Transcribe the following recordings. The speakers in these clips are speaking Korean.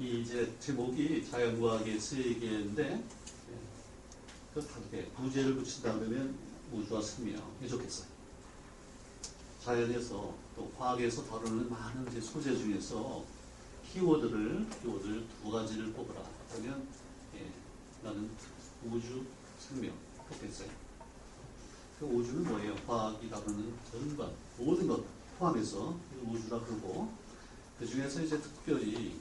이 이제 제목이 자연과학의 세계인데 예, 그 다르게 부제를 붙인다 그러면 우주와 생명 이 좋겠어요. 자연에서 또 과학에서 다루는 많은 이제 소재 중에서 키워드를 키워드를 두 가지를 뽑으라. 그러면 예, 나는 우주 생명 좋겠어요. 그 우주는 뭐예요? 과학이 다루는 전반 모든 것 포함해서 우주라 그러고 그 중에서 이제 특별히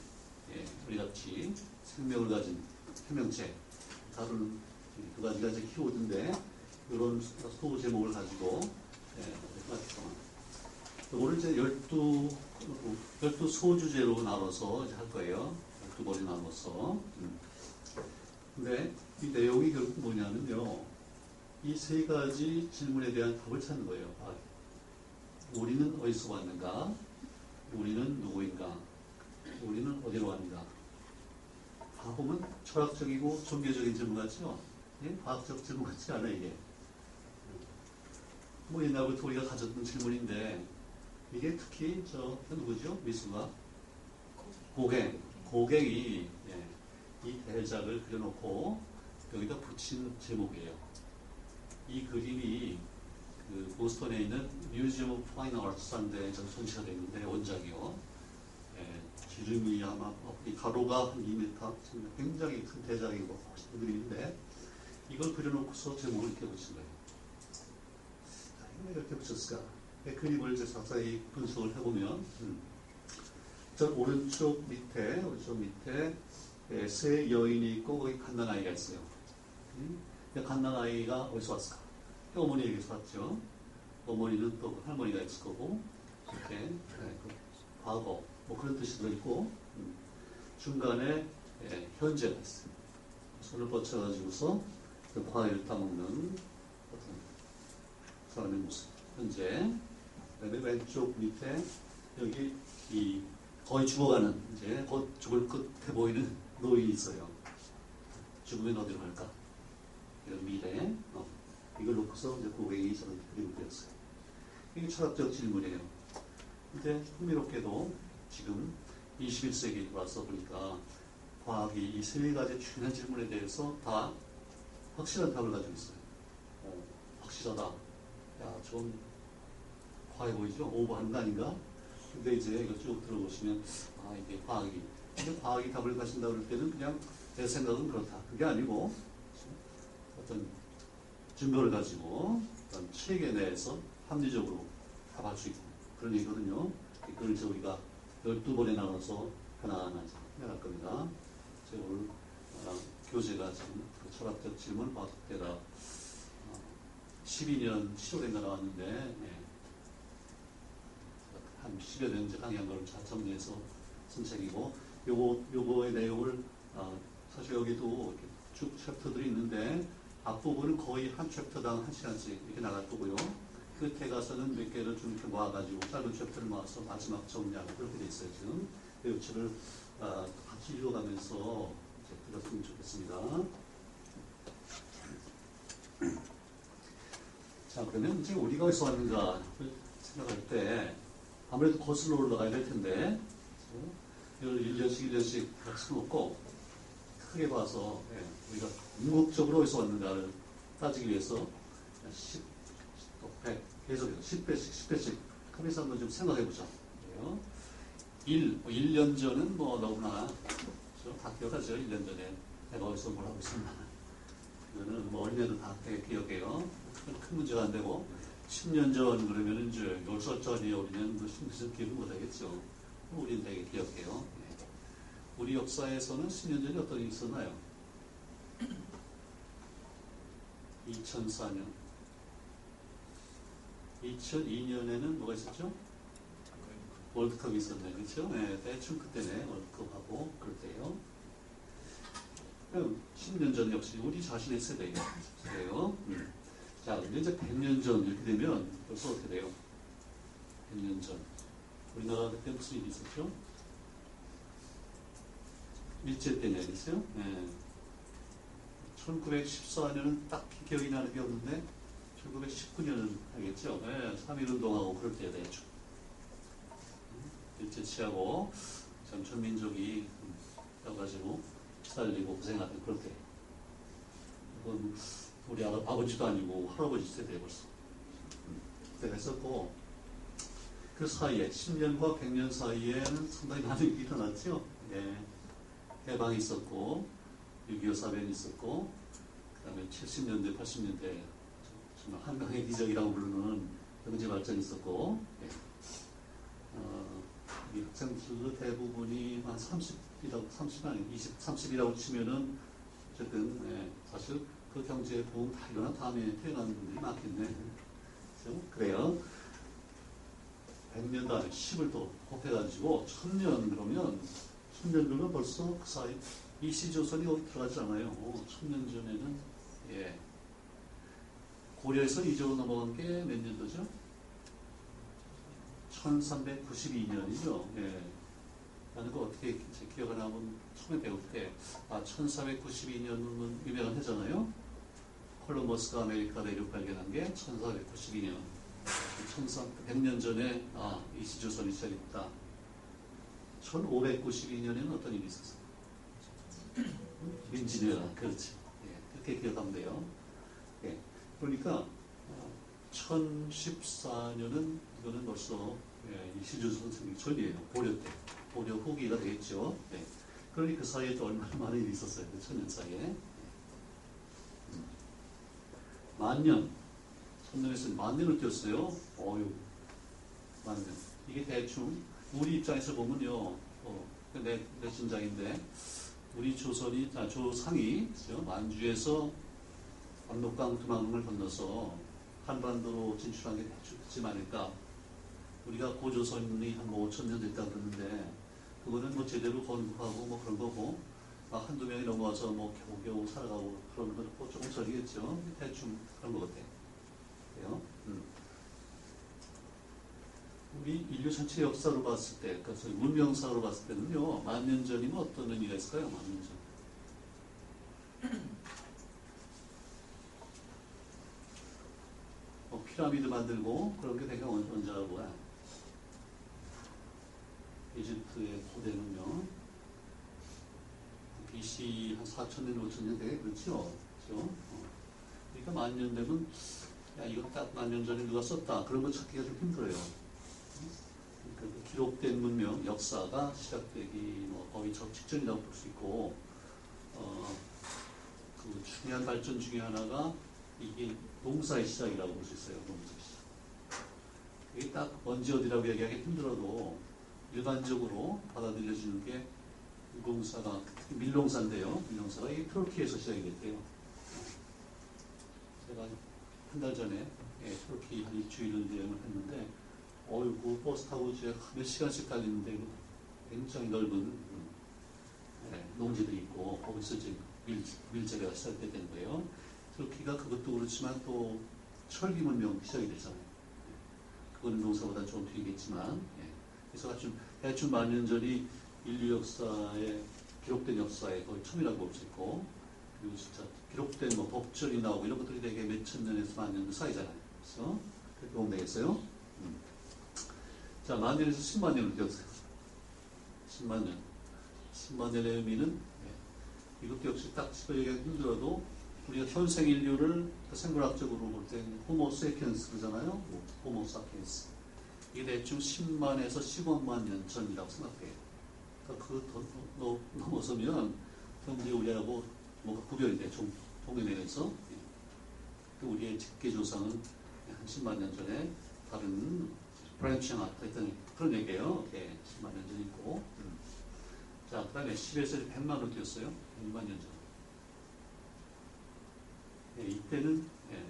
예, 우리 같이 생명을 가진 생명체 다루는 두 가지가 이제 키워드인데 이런 소 제목을 가지고 예, 오늘 이제 열두 열두 소주제로 나눠서 이제 할 거예요. 열두 번이 나눠서. 음. 근데 이 내용이 결국 뭐냐면요. 이 세 가지 질문에 대한 답을 찾는 거예요. 아, 우리는 어디서 왔는가? 우리는 누구인가? 우리는 어디로 왔는가? 다 보면 철학적이고 종교적인 질문 같죠? 예? 과학적 질문 같지 않아, 이게. 뭐 옛날부터 우리가 가졌던 질문인데, 이게 특히 저, 누구죠? 미수가? 고갱. 고갱이, 예, 이 대작을 그려놓고 여기다 붙인 제목이에요. 이 그림이 그 보스턴에 있는 뮤지엄 파인 아트스한데 전시가 되어 있는데 원작이요. 예, 기름이 아마 이 가로가 한 2m, 굉장히 큰 멋있는 그림인데 이걸 그려놓고서 제목을 이렇게 붙인 거예요. 자, 이거 이렇게 붙였을까? 네, 그림을 이제 자세히 분석을 해보면 음. 저 오른쪽 밑에 오른쪽 밑에 예, 세 여인이 있고 거기 갓난아이가 있어요. 음? 갓난아이가 어디서 왔을까? 어머니에게서 왔죠. 어머니는 또 할머니가 있을 거고 이렇게 네, 그 과거 뭐 그런 뜻이 들어있고 음. 중간에 예, 현재가 있어요. 손을 뻗쳐가지고서 그 과일을 따먹는 어떤 사람의 모습. 현재 그다음에 왼쪽 밑에 여기 이 거의 죽어가는 이제 곧 죽을 끝에 보이는 노인이 있어요. 죽으면 어디로 갈까? 이런 미래. 어. 이걸 놓고서 이제 고객이 저는 그림을 그렸어요. 이게 철학적 질문이에요. 근데 흥미롭게도 지금 21세기 와서 보니까 과학이 이 세 가지 중요한 질문에 대해서 다 확실한 답을 가지고 있어요. 어, 확실하다. 야, 좀 과해 보이죠? 오버하는 거 아닌가? 근데 이제 이거 쭉 들어보시면, 아, 이게 과학이. 근데 과학이 답을 가진다 그럴 때는 그냥 제 생각은 그렇다. 그게 아니고, 어떤 증거를 가지고 어떤 체계 내에서 합리적으로 답할 수 있고 그런 얘기거든요. 그걸 이제 우리가 12번에 나눠서 하나하나 해갈 겁니다. 제가 오늘 어, 교재가 지금 그 철학적 질문 과학대가 어, 12년 7월인가 나왔는데 네. 한 10여 년 이제 강의한 걸 잘 정리해서 쓴 책이고 요거, 요거의 내용을 어, 사실 여기도 쭉 챕터들이 있는데 앞부분은 거의 한 챕터당 한 시간씩 이렇게 나갈 거고요. 끝에 가서는 몇 개를 좀 이렇게 모아가지고 짧은 챕터를 모아서 마지막 정리하고 그렇게 돼 있어요, 지금. 이 책을 아, 같이 읽어가면서 들었으면 좋겠습니다. 자, 그러면 이제 우리가 어디서 왔는가 생각할 때 아무래도 거슬러 올라가야 될 텐데, 이걸 1년씩 1년씩 할 수는 없고, 크게 봐서 예, 우리가 궁극적으로 어디서 왔는가를 따지기 위해서 10, 100, 계속해서 10배씩, 10배씩 하면서 한번 좀 생각해보자. 1, 뭐 1년 전은 뭐 너무나 다 기억하죠. 1년 전에 내가 어디서 뭘 하고 있었나. 이거는 뭐 어린애도 다 기억해요. 큰 문제가 안 되고 10년 전 그러면 이제 10살 전이 그 심리적 기억을 못 하겠죠. 우리는 되게 기억해요. 우리 역사에서는 10년 전에 어떤 일이 있었나요? 2004년. 2002년에는 뭐가 있었죠? 월드컵이 있었네, 그렇죠? 네, 대충 그때네, 월드컵하고 그럴 때요. 10년 전 역시 우리 자신의 세대예요. 세대요. 음. 자, 근데 이제 100년 전 이렇게 되면 벌써 어떻게 돼요? 100년 전. 우리나라 그때 무슨 일이 있었죠? 일제 때냐 그랬어요? 네. 1914년은 딱히 기억이 나는 게 없는데 1919년은 하겠죠. 네, 3.1 운동하고 그럴 때야 되죠. 일제 치하고 전천민족이 가지고 시달리고 고생하던 그럴 때. 그건 우리 아- 아버지도 아니고 할아버지 세대 벌써. 음, 그때가 있었고, 그 사이에, 10년과 100년 사이에는 상당히 많은 일이 일어났죠. 예. 해방이 있었고, 6.25 사변이 있었고, 그 다음에 70년대, 80년대, 정말 한강의 기적이라고 부르는 경제 발전이 있었고, 예. 어, 이 학생들 대부분이 한 30이라고, 30 아니, 20, 30이라고 치면은, 어쨌든, 예, 사실 그 경제 보험 다 일어난 다음에 태어난 분들이 많겠네. 그죠? 그래요. 100년 다음에 10을 또 곱해가지고 1000년 그러면 1000년 그러면 벌써 그 사이 이씨조선이 어디 들어가지 않아요. 1000년 전에는 예 고려에서 이조로 넘어간 게 몇 년도죠? 1392년이죠. 예. 나는 그 어떻게 제 기억을 하면 처음에 배울 때, 아, 1492년은 유명한 해잖아요. 콜럼버스가 아메리카 대륙 발견한 게 1492년. 100년 전에, 아, 이시조선이 시작했다. 1592년에는 어떤 일이 있었어요? 민지노야, 그렇지. 예, 그렇게 기억하면 돼요. 예, 그러니까, 어, 1014년은 이거는 벌써 예, 이시조선 생기 전이에요. 고려 때. 고려 후기가 되겠죠. 네. 그러니 그 사이에 또 얼마나 많은 일이 있었어요. 그 천년 사이에. 음. 만년. 천년에서 만년을 뛰었어요. 어유 만년. 이게 대충 우리 입장에서 보면요. 어, 내, 내 신장인데 우리 조선이, 아, 조상이 그죠? 만주에서 압록강 두만강을 건너서 한반도로 진출한 게 대충 그쯤 아닐까. 우리가 고조선이 한뭐 5천 년 됐다 그러는데 그거는 뭐 제대로 건국하고 뭐 그런 거고 막 한두 명이 넘어와서 뭐 겨우겨우 살아가고 건뭐 조금 전이겠죠. 대충 그런 것 같아요. 음. 우리 인류 전체 역사로 봤을 때, 그래서 문명사로 봤을 때는요, 만 년 전이면 어떤 의미가 있을까요? 만 년 전. 뭐 피라미드 만들고 그런 게 되게 언- 언제하고야. 이집트의 고대는요, BC 한 4천년, 5천년 되게 그렇죠? 그렇죠? 어. 그러니까 만 년 되면, 야, 이거 딱 만 년 전에 누가 썼다. 그런 거 찾기가 좀 힘들어요. 그러니까 그 기록된 문명, 역사가 시작되기 뭐 거의 저 직전이라고 볼 수 있고, 어, 그 중요한 발전 중에 하나가 이게 농사의 시작이라고 볼 수 있어요. 농사의 시작. 이게 딱 언제 어디라고 얘기하기 힘들어도 일반적으로 받아들여지는 게 특히 밀농사인데요. 밀농사가 이게 트로키에서 시작이 됐대요. 제가 한 달 전에 예, 트로키 한 일주일을 여행을 했는데 어이구 버스 타고 이제 몇 시간씩 달리는데 굉장히 넓은 음, 예, 농지들이 있고 거기서 이제 밀, 밀재배가 시작되는 거예요. 터키가 그것도 그렇지만 또 철기 문명 시작이 되잖아요. 예. 그거는 농사보다 좀 뒤겠지만, 예. 그래서 좀 대충 만년 전이 인류 역사에 기록된 역사에 거의 처음이라고 볼 수 있고, 그리고 진짜 기록된 뭐 법절이 나오고 이런 것들이 되게 몇천 년에서 만년 사이잖아요. 그래서 그렇게 보면 되겠어요. 음. 자, 만 년에서 10만 년을 기억하세요. 10만 년. 10만 년의 의미는 예. 이것도 역시 딱 집어 얘기하기 힘들어도 우리가 현생 인류를 생물학적으로 볼 때 호모 사피엔스 그러잖아요. 뭐, 호모 사피엔스. 이게 대충 10만에서 15만 년 전이라고 생각해요. 그러니까 그더 넘어서면 그럼 이제 우리하고 뭐가 구별이 돼, 종, 동해면에서. 예. 그 우리의 직계 조상은 한 10만 년 전에 다른 branch out 했던 그런 얘기예요. 예, 10만 년전 있고. 음. 자, 그 다음에 10에서 100만으로 뛰었어요. 100만 년 전. 예, 이때는 예,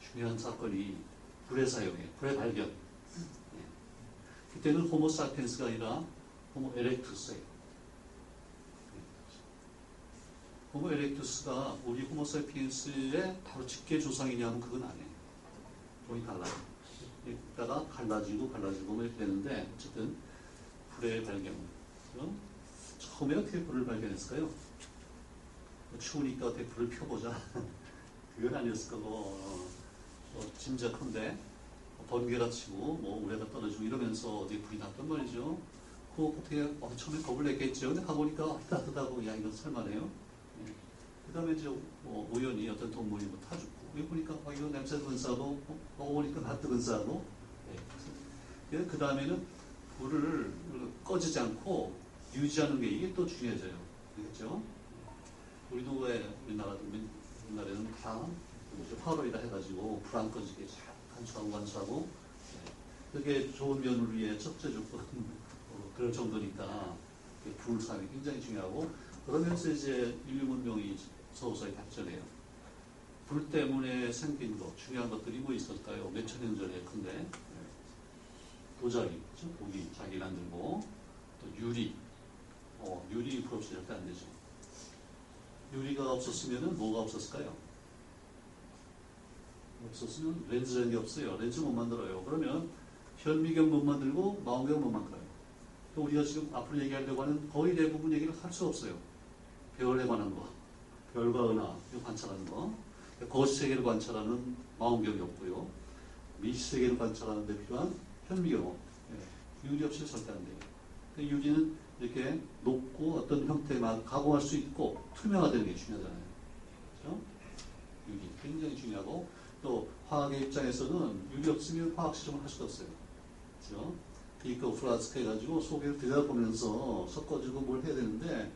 중요한 사건이 불의 사용이에요. 불의 발견. 예. 그때는 호모 사피엔스가 아니라 호모 에렉투스예요. 호모 에렉투스가 우리 호모 사피엔스의 바로 직계 조상이냐면 그건 아니에요. 거의 달라요. 이따가 갈라지고 갈라지고 뭐 이렇게 되는데 어쨌든 불의 발견. 그죠? 처음에 어떻게 불을 발견했을까요? 뭐 추우니까 어떻게 불을 펴보자. 그건 아니었을 거고 어, 어, 짐작한데 번개가 치고 뭐 우레가 떨어지고 이러면서 어디 불이 났단 말이죠. 그 어떻게 어, 처음에 겁을 냈겠죠. 근데 가보니까 따뜻하고 야 이거 설마네요. 예. 그 다음에 이제 뭐 우연히 어떤 동물이 뭐 타죽고 여기 보니까 아, 이거 냄새도 근사하고 어, 먹어보니까 맛도 근사하고 예. 그 다음에는 불을 꺼지지 않고 유지하는 게 이게 또 중요해져요. 그렇죠? 우리도 왜 우리나라 옛날에는 다 화로에다 해가지고 불 안 꺼지게 잘 간수하고 간수하고 예. 그게 좋은 면을 위해 첫째 조건 어, 그럴 정도니까 불 사용이 굉장히 중요하고 그러면서 이제 인류 문명이 서서히 발전해요. 불 때문에 생긴 것 중요한 것들이 뭐 있었을까요? 몇천 년 전에 큰데 예. 도자기, 그렇죠? 고기 자기 만들고 또 유리, 어, 유리 불 없이 절대 안 되죠. 유리가 없었으면 뭐가 없었을까요? 없었으면 렌즈라는 게 없어요. 렌즈 못 만들어요. 그러면 현미경 못 만들고 망원경 못 만들어요. 또 우리가 지금 앞으로 얘기하려고 하는 거의 대부분 얘기를 할 수 없어요. 별에 관한 거, 별과 은하, 관찰하는 거, 거시세계를 관찰하는 망원경이 없고요. 미시세계를 관찰하는 데 필요한 현미경, 예, 유리 없이 절대 안 돼요. 그 유리는 이렇게 높고 어떤 형태만 가공할 수 있고 투명화되는 게 중요하잖아요. 그렇죠? 유리 굉장히 중요하고 또 화학의 입장에서는 유리 없으면 화학 실험을 할 수가 없어요. 그렇죠? 비커 플라스크 해가지고 속에 들여다보면서 섞어주고 뭘 해야 되는데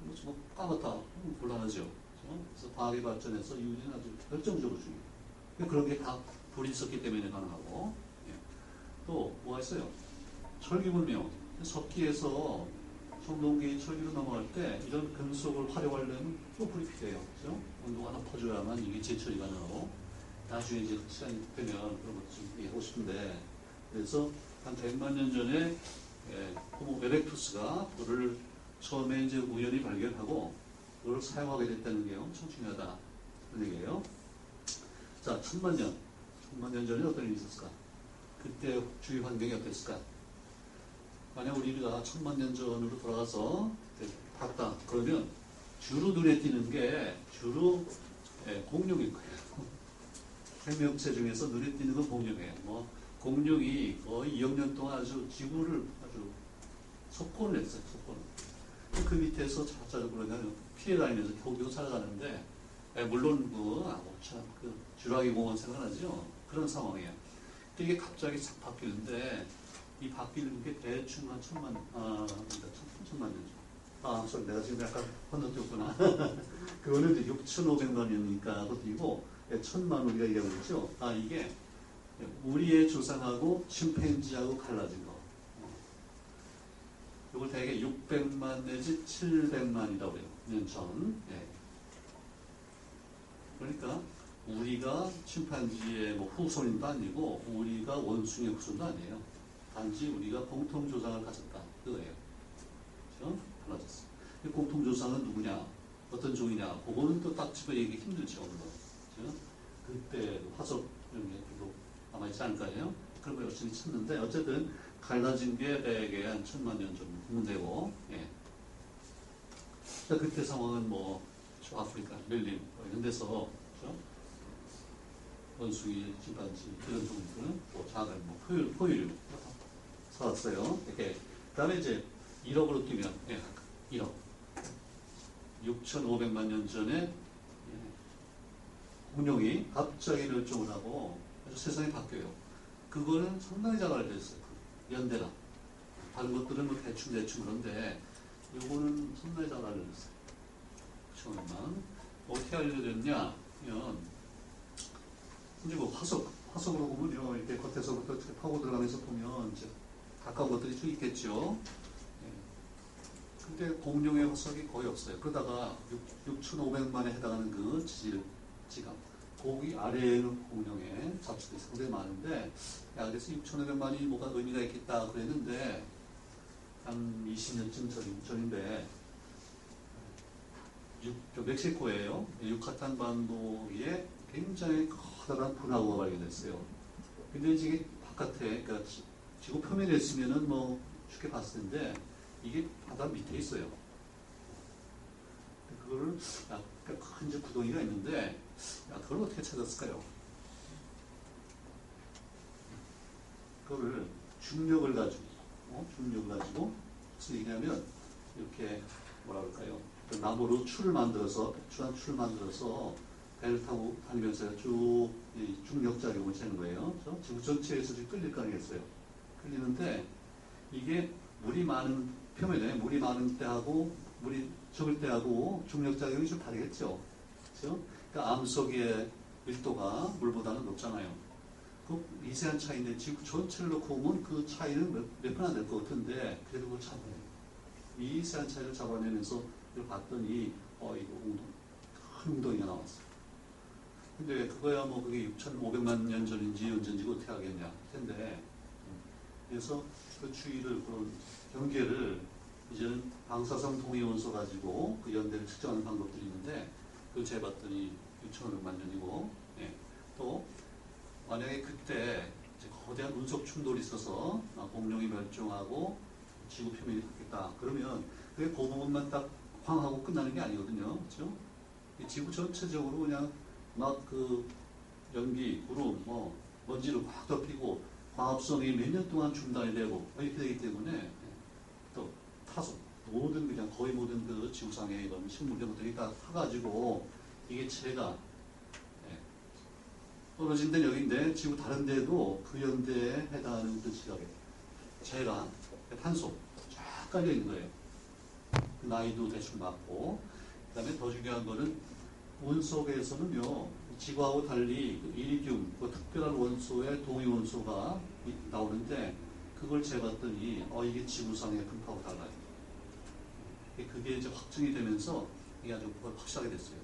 뭐 정말 까맣다 음, 곤란하죠. 그렇죠? 그래서 과학의 발전에서 유리는 아주 결정적으로 중요해요. 그런 게 다 불이 있었기 때문에 가능하고 예. 또 뭐가 있어요? 철기 문명 석기에서 청동기 철기로 넘어갈 때 이런 금속을 활용하려면 또 불이 필요해요. 그렇죠? 온도가 높아져야만 이게 제철이 가능하고 나중에 이제 시간이 되면 그런 것도 좀 얘기하고 싶은데 그래서 한 100만 년 전에 예, 호모 에렉투스가 불을 처음에 이제 우연히 발견하고 그걸 사용하게 됐다는 게 엄청 중요하다. 그런 얘기예요. 자, 천만 년. 천만 년 전에 어떤 일이 있었을까? 그때 주위 환경이 어땠을까? 만약 우리가 천만 년 전으로 돌아가서 봤다. 그러면 주로 눈에 띄는 게 주로 예, 공룡일 거예요. 생명체 중에서 눈에 띄는 건 공룡이에요. 뭐 공룡이 거의 2억 년 동안 아주 지구를 아주 석권을 했어요. 석권. 그 밑에서 자자적으로 피해 다니면서 겨우겨우 살아가는데 예, 물론 그, 아, 뭐 참, 그 주라기 공원 생각나죠? 그런 상황이에요. 근데 이게 갑자기 싹 바뀌는데 이 바뀌는 게 대충 한 천만, 아, 그러니까 천, 천만 년 전. 아, sorry, 내가 지금 약간 건너뛰었구나. 그거는 이제 6,500만 년이니까 그것도 예, 천만 우리가 얘기하고 있죠. 아, 이게 우리의 조상하고 침팬지하고 갈라진 거. 이걸 대개 600만 내지 700만이라고 해요. 년 전. 예. 그러니까 우리가 침팬지의 뭐 후손도 아니고 우리가 원숭이의 후손도 아니에요. 단지 우리가 공통 조상을 가졌다. 그거예요. 그렇죠? 달라졌어. 공통 조상은 누구냐? 어떤 종이냐? 그거는 또 딱 집어 얘기 힘들죠. 그렇죠? 그때 화석 이런 게 별로 남아있지 않을까요? 그런 거 열심히 찾는데 어쨌든 갈라진 게 대개 한 천만 년 정도 되고 예. 자, 그때 상황은 뭐 아프리카, 멜림 뭐 이런 데서 그렇죠? 원숭이, 침pan지 이런 종들은 또 작은 뭐 포유, 포유류 살았어요. 이렇게 그 다음에 이제 1억으로 뛰면 예, 1억 6,500만 년 전에 예, 공룡이 갑자기 멸종을 하고 아주 세상이 바뀌어요. 그거는 상당히 작아졌어요. 그 연대가. 다른 것들은 뭐 대충대충 그런데 요거는 상당히 작아졌어요. 처음만. 어떻게 알려졌냐? 면 이제 뭐 화석, 화석으로 보면요. 이렇게 겉에서부터 파고 들어가면서 보면 이제 가까운 것들이 쭉 있겠죠. 예. 근데 공룡의 화석이 거의 없어요. 그러다가 6,500만에 해당하는 그 지질, 지각. 거기 아래에는 공룡의 잡지들이 상당히 많은데, 야, 그래서 6,500만이 뭐가 의미가 있겠다 그랬는데, 한 20년쯤 전, 인데 멕시코예요. 유카탄 반도에 굉장히 커다란 분화구가 발견됐어요. 근데 이게 바깥에, 그러니까 지구 표면에 있으면은 뭐 쉽게 봤을 텐데, 이게 바다 밑에 있어요. 그거를 약간 큰 구덩이가 있는데, 야, 그걸 어떻게 찾았을까요? 그거를 중력을 가지고, 어? 중력을 가지고 무슨 얘기냐면 이렇게 뭐라 그럴까요? 그 나무로 줄을 만들어서 배추한 줄을 만들어서 배를 타고 다니면서 쭉이 중력작용을 재는 거예요. 그렇죠? 지구 전체에서 끌릴 거 아니겠어요? 끌리는데 이게 물이 많은 표면에 물이 많은 때하고 물이 적을 때하고 중력작용이 좀 다르겠죠. 그렇죠? 그러니까 암석의 밀도가 물보다는 높잖아요. 그 미세한 차이인데 지구 전체를 놓고 보면 그 차이는 몇, 몇분안될 것 같은데 그래도 그걸 잡아내요. 미세한 차이를 잡아내면서 이걸 봤더니 어 이거 웅덩, 큰 웅덩이가 나왔어. 근데 그거야 뭐 그게 6,500만 년 전인지 언젠지 어떻게 하겠냐 텐데 그래서 그 추이를 그런 경계를 이제는 방사성 동위원소 가지고 그 연대를 측정하는 방법들이 있는데 그걸 재봤더니 6,500만 년이고 예. 또 만약에 그때 이제 거대한 운석 충돌이 있어서 아, 공룡이 멸종하고 지구 표면이 바뀌었다 그러면 그게 그 부분만 딱 황하고 끝나는 게 아니거든요 그렇죠? 이 지구 전체적으로 그냥 막 그 연기, 구름, 뭐 먼지를 확 덮이고 광합성이 몇 년 동안 중단이 되고 이렇게 되기 때문에 또 타소 모든 그냥 거의 모든 그 지구상의 이런 식물 이런 것들이 다 타가지고 이게 체가 예, 떨어진 데는 여기인데 지구 다른 데도 그 연대에 해당하는 그 지각에 체가 탄소 쫙 깔려 있는 거예요. 그 나이도 대충 맞고 그 다음에 더 중요한 거는 원석에서는요, 지구하고 달리 그 이리듐, 그 특별한 원소의 동위 원소가 이- 나오는데 그걸 재봤더니 어 이게 지구상의 분포하고 달라요. 그게 이제 확증이 되면서 이게 아주 확실하게 됐어요.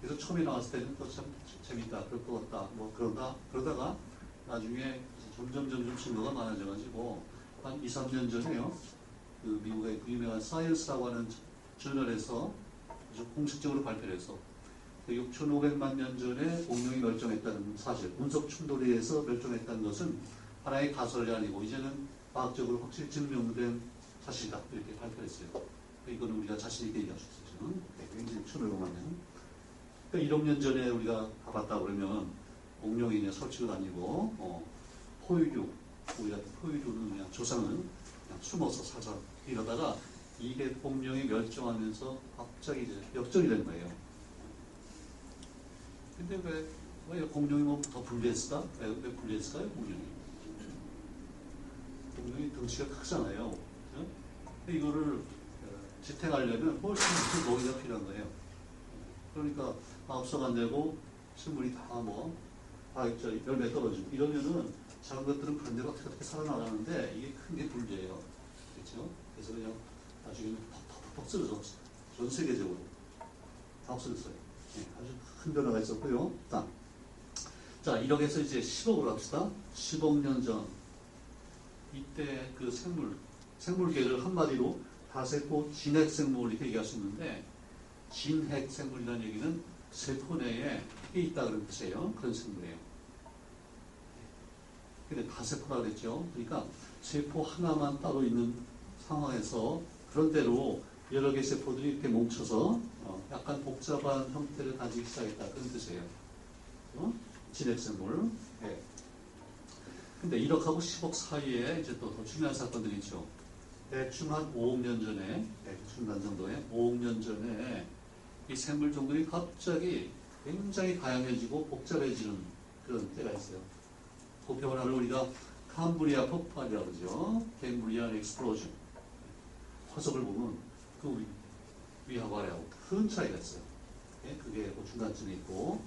그래서 처음에 나왔을 때는 또 참 재밌다, 그럴 것 같다, 뭐 그러다 그러다가 나중에 점점 점점 증거가 많아져가지고 한 2, 3년 전에요, 그 미국의 그 유명한 사이언스라고 하는 저널에서 공식적으로 발표를 해서 6,500만 년 전에 공룡이 멸종했다는 사실, 운석 충돌에 의해서 멸종했다는 것은 하나의 가설이 아니고 이제는 과학적으로 확실히 증명된 사실이다 이렇게 발표했어요. 이거는 우리가 자신 있게 얘기할 수 있어요. 굉장히 1,500만 년. 그러니까 1억 년 전에 우리가 가봤다 그러면 공룡이 그냥 설치고 다니고 어, 포유류, 우리 같은 포유류는 그냥 조상은 그냥 숨어서 살살 이러다가 이게 공룡이 멸종하면서 갑자기 이제 역전이 된 거예요. 근데 왜, 왜 공룡이 뭐 더 불리했을까? 왜, 왜 불리했을까요, 공룡이? 공룡이 덩치가 크잖아요. 근데 이거를 어, 지탱하려면 훨씬 큰 먹이가 필요한 거예요. 그러니까 앞서가 안 되고 식물이 다 뭐, 다 저, 열매 떨어지고 이러면은 작은 것들은 그런 데로 어떻게 어떻게 살아나가는데 이게 큰 게 불리해요. 그렇죠? 그래서 그냥 나중에는 퍽퍽퍽 쓰러져. 전 세계적으로. 다 없어졌어요. 예, 아주 큰 변화가 있었고요. 자, 자 1억 에서 이제 10억으로 합시다. 10억 년 전. 이때 그 생물, 생물계를 한마디로 다세포 진핵 생물 이렇게 얘기할 수 있는데, 진핵 생물이라는 얘기는 세포 내에 있다 그런 뜻이에요. 그런 생물이에요. 근데 다세포라 그랬죠. 그러니까 세포 하나만 따로 있는 상황에서 그런 대로 여러 개의 세포들이 이렇게 뭉쳐서 어, 약간 복잡한 형태를 가지기 시작했다 그런 뜻이에요. 어? 진핵생물. 예. 근데 1억하고 10억 사이에 이제 또 더 중요한 사건들이 있죠. 대충 한 5억 년 전에, 중간 정도에 5억 년 전에 이 생물 종들이 갑자기 굉장히 다양해지고 복잡해지는 그런 때가 있어요. 그 변화를 우리가 캄브리아 폭발이라고 그러죠. Cambrian explosion. 화석을 보면 그 위, 위하고 아래하고 큰 차이가 있어요. 예, 그게 그 중간쯤에 있고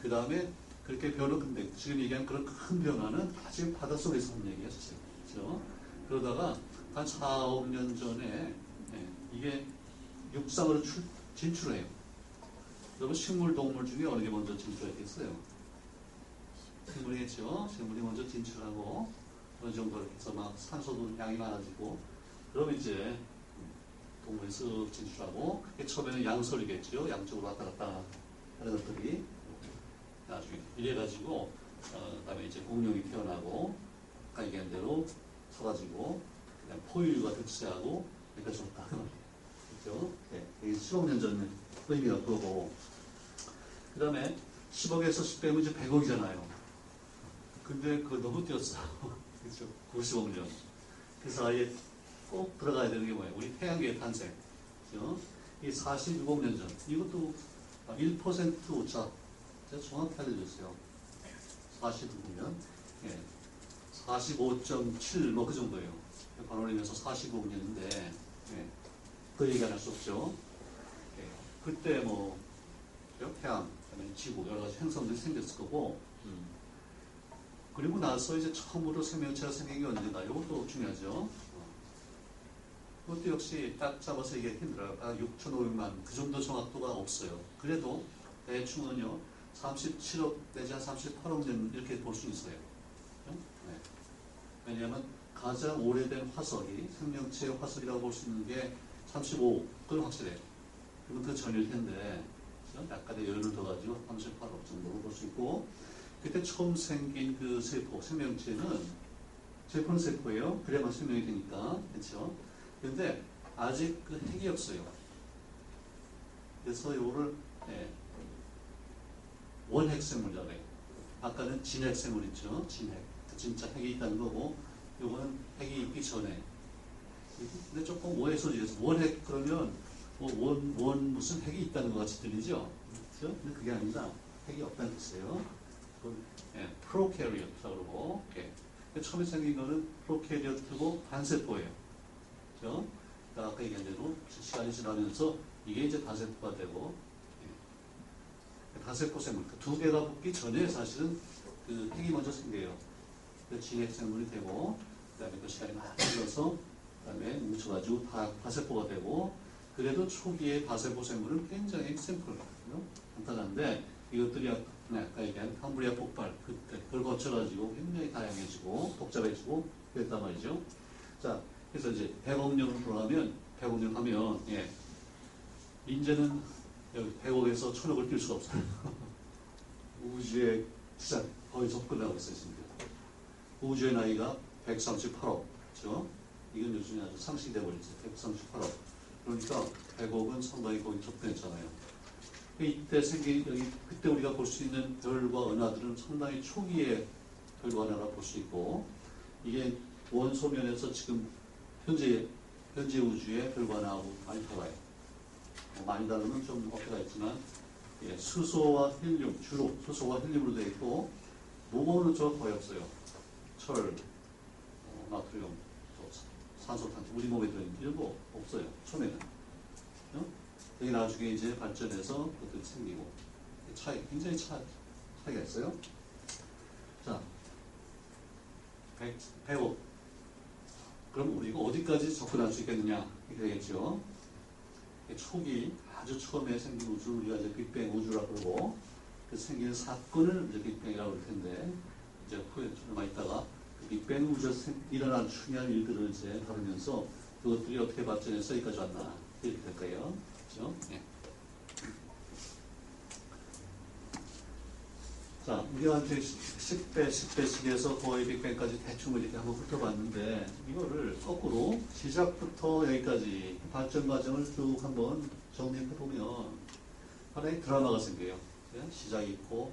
그 다음에 그렇게 변화 근데 지금 얘기한 그런 큰 변화는 다 지금 바닷속에서 한 얘기였어요. 그렇죠? 그러다가 한 4, 5년 전에 예, 이게 육상으로 출, 진출해요. 여러분 식물 동물 중에 어느 게 먼저 진출했겠어요? 생물이겠죠. 생물이 먼저 진출하고 어느 정도 이렇게 해서 막 산소도 양이 많아지고 그러면 이제 쓱 진출하고 그게 처음에는 양설이겠죠. 양쪽으로 왔다 갔다 하는 것들이 나중에 이래가지고 어, 그다음에 이제 공룡이 태어나고 아까 얘기한 대로 서가지고 그냥 포유류가 득세하고 그러니까 좋다 그. 그렇죠? 네, 10억 년전 의미가 그거고 그 다음에 10억에서 10 빼면 이제 100억이잖아요. 근데 그거 너무 뛰었어. 그렇죠? 90억 년. 그래서 아예 꼭 들어가야 되는 게 뭐예요? 우리 태양계의 탄생. 그죠? 이 46억 년 전. 이것도 1% 오차. 제가 정확히 알려줬어요. 46년. 예. 45.7, 뭐 그 정도예요. 반올림에서 45억 년인데, 예. 그 얘기 안 할 수 없죠. 예. 그때 뭐? 태양, 그다음에 지구, 여러 가지 행성들이 생겼을 거고, 음. 그리고 나서 이제 처음으로 생명체가 생긴 게 언제다. 이것도 중요하죠. 어. 그것도 역시 딱 잡아서 얘기하기 힘들어요. 아, 6,500만 그 정도 정확도가 없어요. 그래도 대충은요 37억 내지 한 38억 년 이렇게 볼 수 있어요. 네. 왜냐하면 가장 오래된 화석이 생명체의 화석이라고 볼 수 있는 게 35억 그건 확실해요. 그건 그 전일 텐데? 약간의 여유를 둬가지고 38억 정도로 볼 수 있고 그때 처음 생긴 그 세포 생명체는 세포는 세포예요. 그래야만 생명이 되니까 그렇죠. 근데 아직 그 핵이 없어요. 그래서 요거를 예, 원핵생물이라고 해요. 아까는 진핵생물 있죠. 진핵. 그 진짜 핵이 있다는 거고 요거는 핵이 있기 전에. 근데 조금 오해 소지에서 원핵 그러면 뭐 원, 원 무슨 핵이 있다는 것 같이 들리죠? 그렇죠? 근데 그게 아니라 핵이 없다는 뜻이에요. 예, 프로캐리어트라고 그러고 예. 처음에 생긴 거는 프로캐리어트고 단세포예요. 그죠? 그러니까 아까 얘기한 대로 시간이 지나면서 이게 이제 다세포가 되고 예. 다세포 생물 그두 개가 붙기 전에 사실은 그 핵이 먼저 생겨요. 그 진핵 생물이 되고 그다음에 그 시간이 많이 흘러서 그다음에 뭉쳐가지고 다 다세포가 되고 그래도 초기에 다세포 생물은 굉장히 샘플 간단한데 이것들이 아까 네, 아까 얘기한 캄브리아 폭발 그때 그걸 거쳐가지고 굉장히 다양해지고 복잡해지고 그랬단 말이죠. 자, 그래서 이제 100억 년으로 돌아가면 100억 년 하면 예, 이제는 여기 100억에서 1000억을 뛸 수가 없어요. 우주의 시작 거의 접근하고 지금. 우주의 나이가 138억, 그렇죠? 이건 요즘에 아주 상식이 돼버렸죠. 138억. 그러니까 100억은 상당히 거의 접근했잖아요. 이때 생긴 여기 그때 우리가 볼 수 있는 별과 은하들은 상당히 초기의 별과 은하라 볼 수 있고 이게 원소 면에서 지금 현재 현재 우주의 별과 은하하고 많이 달라요. 뭐 많이 다르면 좀 어깨가 있지만 예, 수소와 헬륨 주로 수소와 헬륨으로 되어 있고 무거운 저 거의 없어요. 철, 어, 나트륨, 또 산소탄소 우리 몸에 들어있는 이런 거 없어요. 처음에는. 어? 되게 나중에 이제 발전해서 그것들이 생기고 차이 굉장히 차, 차이가 있어요. 자, 100, 100억. 그럼 우리가 어디까지 접근할 수 있겠느냐 이렇게 되겠죠. 초기 아주 처음에 생긴 우주 우리가 이제 빅뱅 우주라고 그러고 그 생긴 사건을 이제 빅뱅이라고 그럴 텐데 이제 후에 얼마 있다가 그 빅뱅 우주에서 일어난 중요한 일들을 이제 다루면서 그것들이 어떻게 발전해서 여기까지 왔나 이렇게 될 거예요. 그렇죠? 네. 자, 이제 10배, 10배씩 해서 거의 빅뱅까지 대충 이렇게 한번 훑어봤는데 이거를 거꾸로 시작부터 여기까지 발전 과정을 쭉 한번 정리해보면 하나의 드라마가 생겨요. 네? 시작이 있고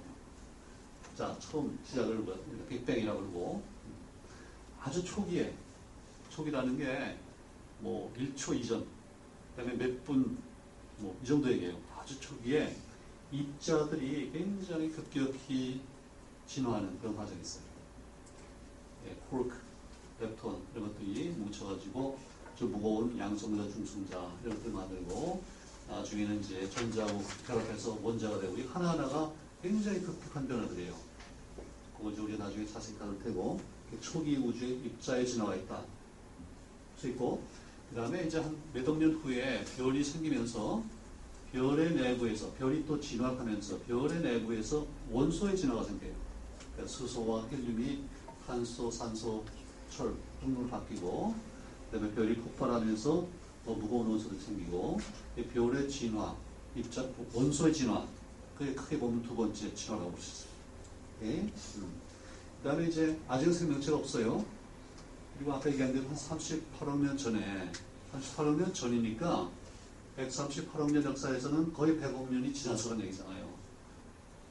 자, 처음 시작을 빅뱅이라고 그러고 아주 초기에 초기라는 게 뭐 1초 이전 그 다음에 몇 분 뭐 이 정도 얘기해요. 아주 초기에 입자들이 굉장히 급격히 진화하는 그런 과정이 있어요. 예, 코르크, 렙톤 이런 것들이 뭉쳐가지고 좀 무거운 양성자, 중성자 이런 것들 만들고 나중에는 이제 전자하고 결합해서 원자가 되고 이 하나하나가 굉장히 급격한 변화들이에요. 그거 이제 우리가 나중에 자세히 다룰 테고 초기 우주의 입자의 진화가 있다. 수 있고 그 다음에 이제 한 몇억 년 후에 별이 생기면서 별의 내부에서 별이 또 진화하면서 별의 내부에서 원소의 진화가 생겨요. 그러니까 수소와 헬륨이 탄소, 산소, 철 종류로 바뀌고 그다음에 별이 폭발하면서 더 무거운 원소들이 생기고 이 별의 진화, 입자 원소의 진화 그게 크게 보면 두 번째 진화라고 볼 수 있어요. 네? 음. 그다음에 이제 아직 생명체가 없어요. 그리고 아까 얘기한 대로 한 38억 년 전에 38억 년 전이니까 138억 년 역사에서는 거의 100억 년이 지나서간 얘기잖아요.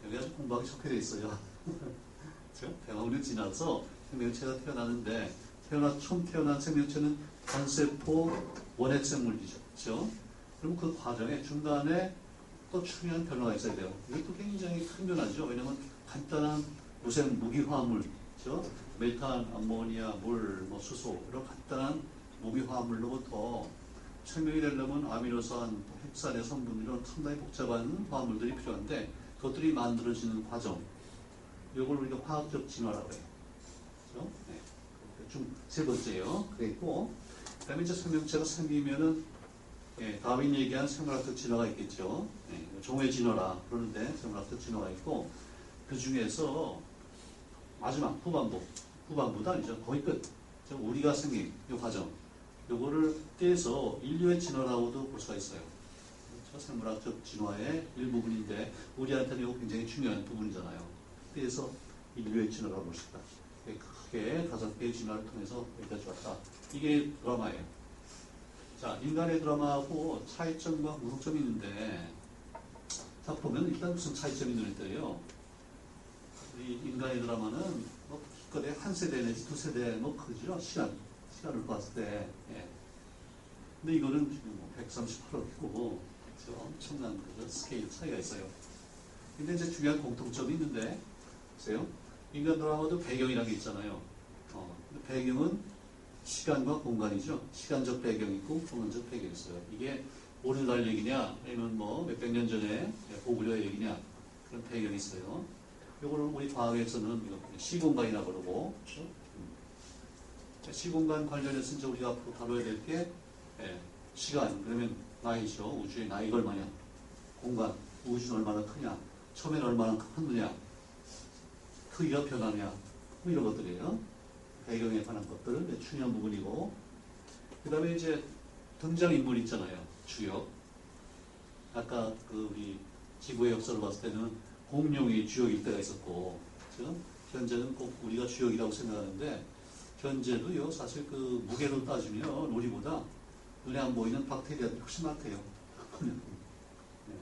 여기 아주 공부하기 좋게 돼 있어요. 그렇죠? 100억 년 지나서 생명체가 태어나는데 태어나 처음 태어난 생명체는 단세포 원핵 생물이죠. 그렇죠? 그럼 그 과정에 중간에 또 중요한 변화가 있어야 돼요. 이것도 굉장히 큰 변화죠. 왜냐하면 간단한 무생 무기화물, 그렇죠? 메탄, 암모니아, 물, 뭐 수소 이런 간단한 무기화물로부터 생명이 되려면 아미노산, 핵산의 성분 이런 상당히 복잡한 화합물들이 필요한데 그것들이 만들어지는 과정 이걸 우리가 화학적 진화라고 해요. 그렇죠? 네. 좀세 번째요. 그랬고 그다음에 이제 생명체가 생기면은 예, 다윈 얘기한 생물학적 진화가 있겠죠. 예, 종의 진화라 그러는데 생물학적 진화가 있고 그 중에서 마지막 후반부 후반부도 아니죠. 거의 끝. 즉, 우리가 생긴 이 과정 요거를 떼서 인류의 진화라고도 볼 수가 있어요. 그렇죠? 생물학적 진화의 일부분인데 우리한테는 굉장히 중요한 부분이잖아요. 그래서 인류의 진화라고 볼 수 있다. 크게 다섯 개의 진화를 통해서 여기까지 왔다. 이게 드라마예요. 자, 인간의 드라마하고 차이점과 무속점이 있는데, 자, 보면 일단 무슨 차이점이 눈에 띄어요. 이 인간의 드라마는 뭐 기껏해 한 세대 내지 두 세대 뭐 크죠. 시간, 시간을 봤을 때. 예. 근데 이거는 지금 뭐 138억이고, 엄청난 그 스케일 차이가 있어요. 근데 이제 중요한 공통점이 있는데, 보세요. 인간 드라마도 배경이라는 게 있잖아요. 어, 배경은 시간과 공간이죠. 시간적 배경이 있고 공간적 배경이 있어요. 이게 오늘날 얘기냐, 아니면 뭐 몇백 년 전에 고구려 얘기냐, 그런 배경이 있어요. 이거를 우리 과학에서는 시공간이라고 그러고? 음. 시공간 관련해서 이제 우리가 앞으로 다뤄야 될 게, 예, 시간, 그러면 나이죠. 우주의 나이가 얼마냐, 공간, 우주는 얼마나 크냐, 처음엔 얼마나 컸느냐, 크기가 변하냐, 뭐 이런 것들이에요. 배경에 관한 것들, 중요한 부분이고, 그 다음에 이제 등장인물 있잖아요. 주역. 아까 그 우리 지구의 역사를 봤을 때는 공룡이 주역일 때가 있었고, 그죠? 현재는 꼭 우리가 주역이라고 생각하는데, 현재도요, 사실 그 무게로 따지면 우리보다 눈에 안 보이는 박테리아들이 훨씬 많대요. 네,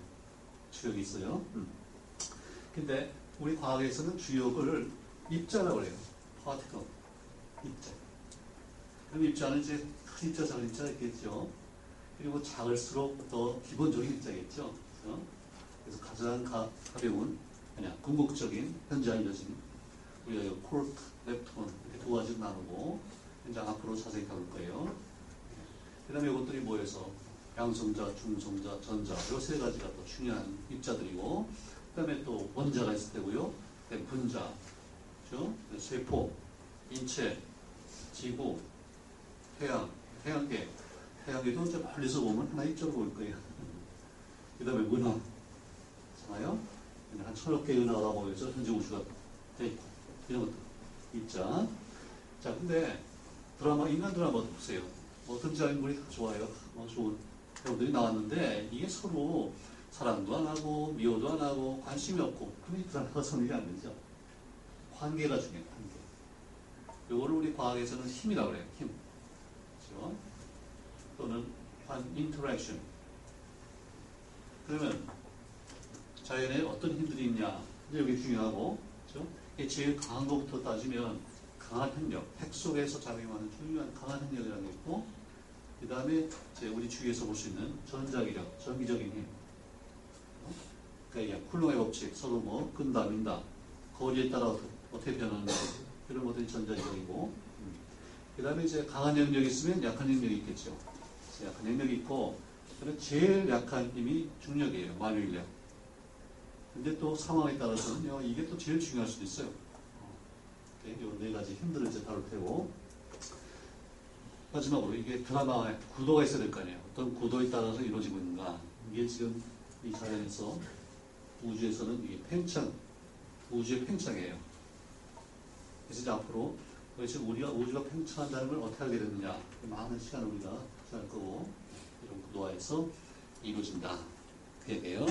주역이 있어요. 음. 근데 우리 과학에서는 주역을 입자라고 그래요. 파티클. 입자. 그럼 입자는 이제 큰 입자, 작은 입자가 있겠죠. 그리고 작을수록 더 기본적인 입자겠죠. 그래서, 그래서 가장 가, 가벼운, 그냥 궁극적인, 현재 알려진 우리가 콜크, 렙톤 이렇게 두 가지로 나누고 이제 앞으로 자세히 다룰 거예요. 그 다음에 이것들이 모여서 양성자, 중성자, 전자 이 세 가지가 또 중요한 입자들이고 그 다음에 또 원자가 있을 테고요. 분자, 그죠? 세포, 인체, 지구, 태양, 태양계. 태양계도 이제 멀리서 보면 하나 입자로 보일 거예요. 그 다음에 은하. 잖아요. 한 천억 개의 은하가 모여서 현재 우주가 돼 있고, 이런 것들. 입자. 자, 근데 드라마, 인간 드라마도 보세요. 뭐 등장인물이 다 좋아요. 뭐 좋은 배우들이 나왔는데, 이게 서로 사랑도 안 하고, 미워도 안 하고, 관심이 없고, 이 드라마가 성립이 안 되죠. 관계가 중요해요, 관계. 요거를 우리 과학에서는 힘이라고 그래요, 힘. 그렇죠? 또는 한 interaction. 그러면 자연에 어떤 힘들이 있냐? 이제 여기 중요하고, 그렇죠? 제일 강한 것부터 따지면 강한 핵력, 핵 속에서 작용하는 중요한 강한 핵력이라는 게 있고, 그 다음에 우리 주위에서 볼 수 있는 전자기력, 전기적인 힘. 그러니까 쿨롱의 법칙, 서로 뭐 끈다, 민다, 거리에 따라 어떻게 변하는지 이런 것들이 전자기력이고, 그 다음에 이제 강한 영역이 있으면 약한 영역이 있겠죠. 약한 영역이 있고, 그는 제일 약한 힘이 중력이에요, 만유인력. 근데 또 상황에 따라서는요, 이게 또 제일 중요할 수도 있어요. 이네 가지 힘들을 이제 다룰 테고. 마지막으로 이게 드라마의 구도가 있어야 될 거 아니에요. 어떤 구도에 따라서 이루어지고 있는가. 이게 지금 이 자연에서 우주에서는 이게 팽창, 우주의 팽창이에요. 그래서 이제 앞으로 도대체 우리가 우주가 팽창한다는 걸 어떻게 하게 됐느냐. 많은 시간을 우리가 투자할 거고, 이런 구도화에서 이루어진다. 그 얘기예요.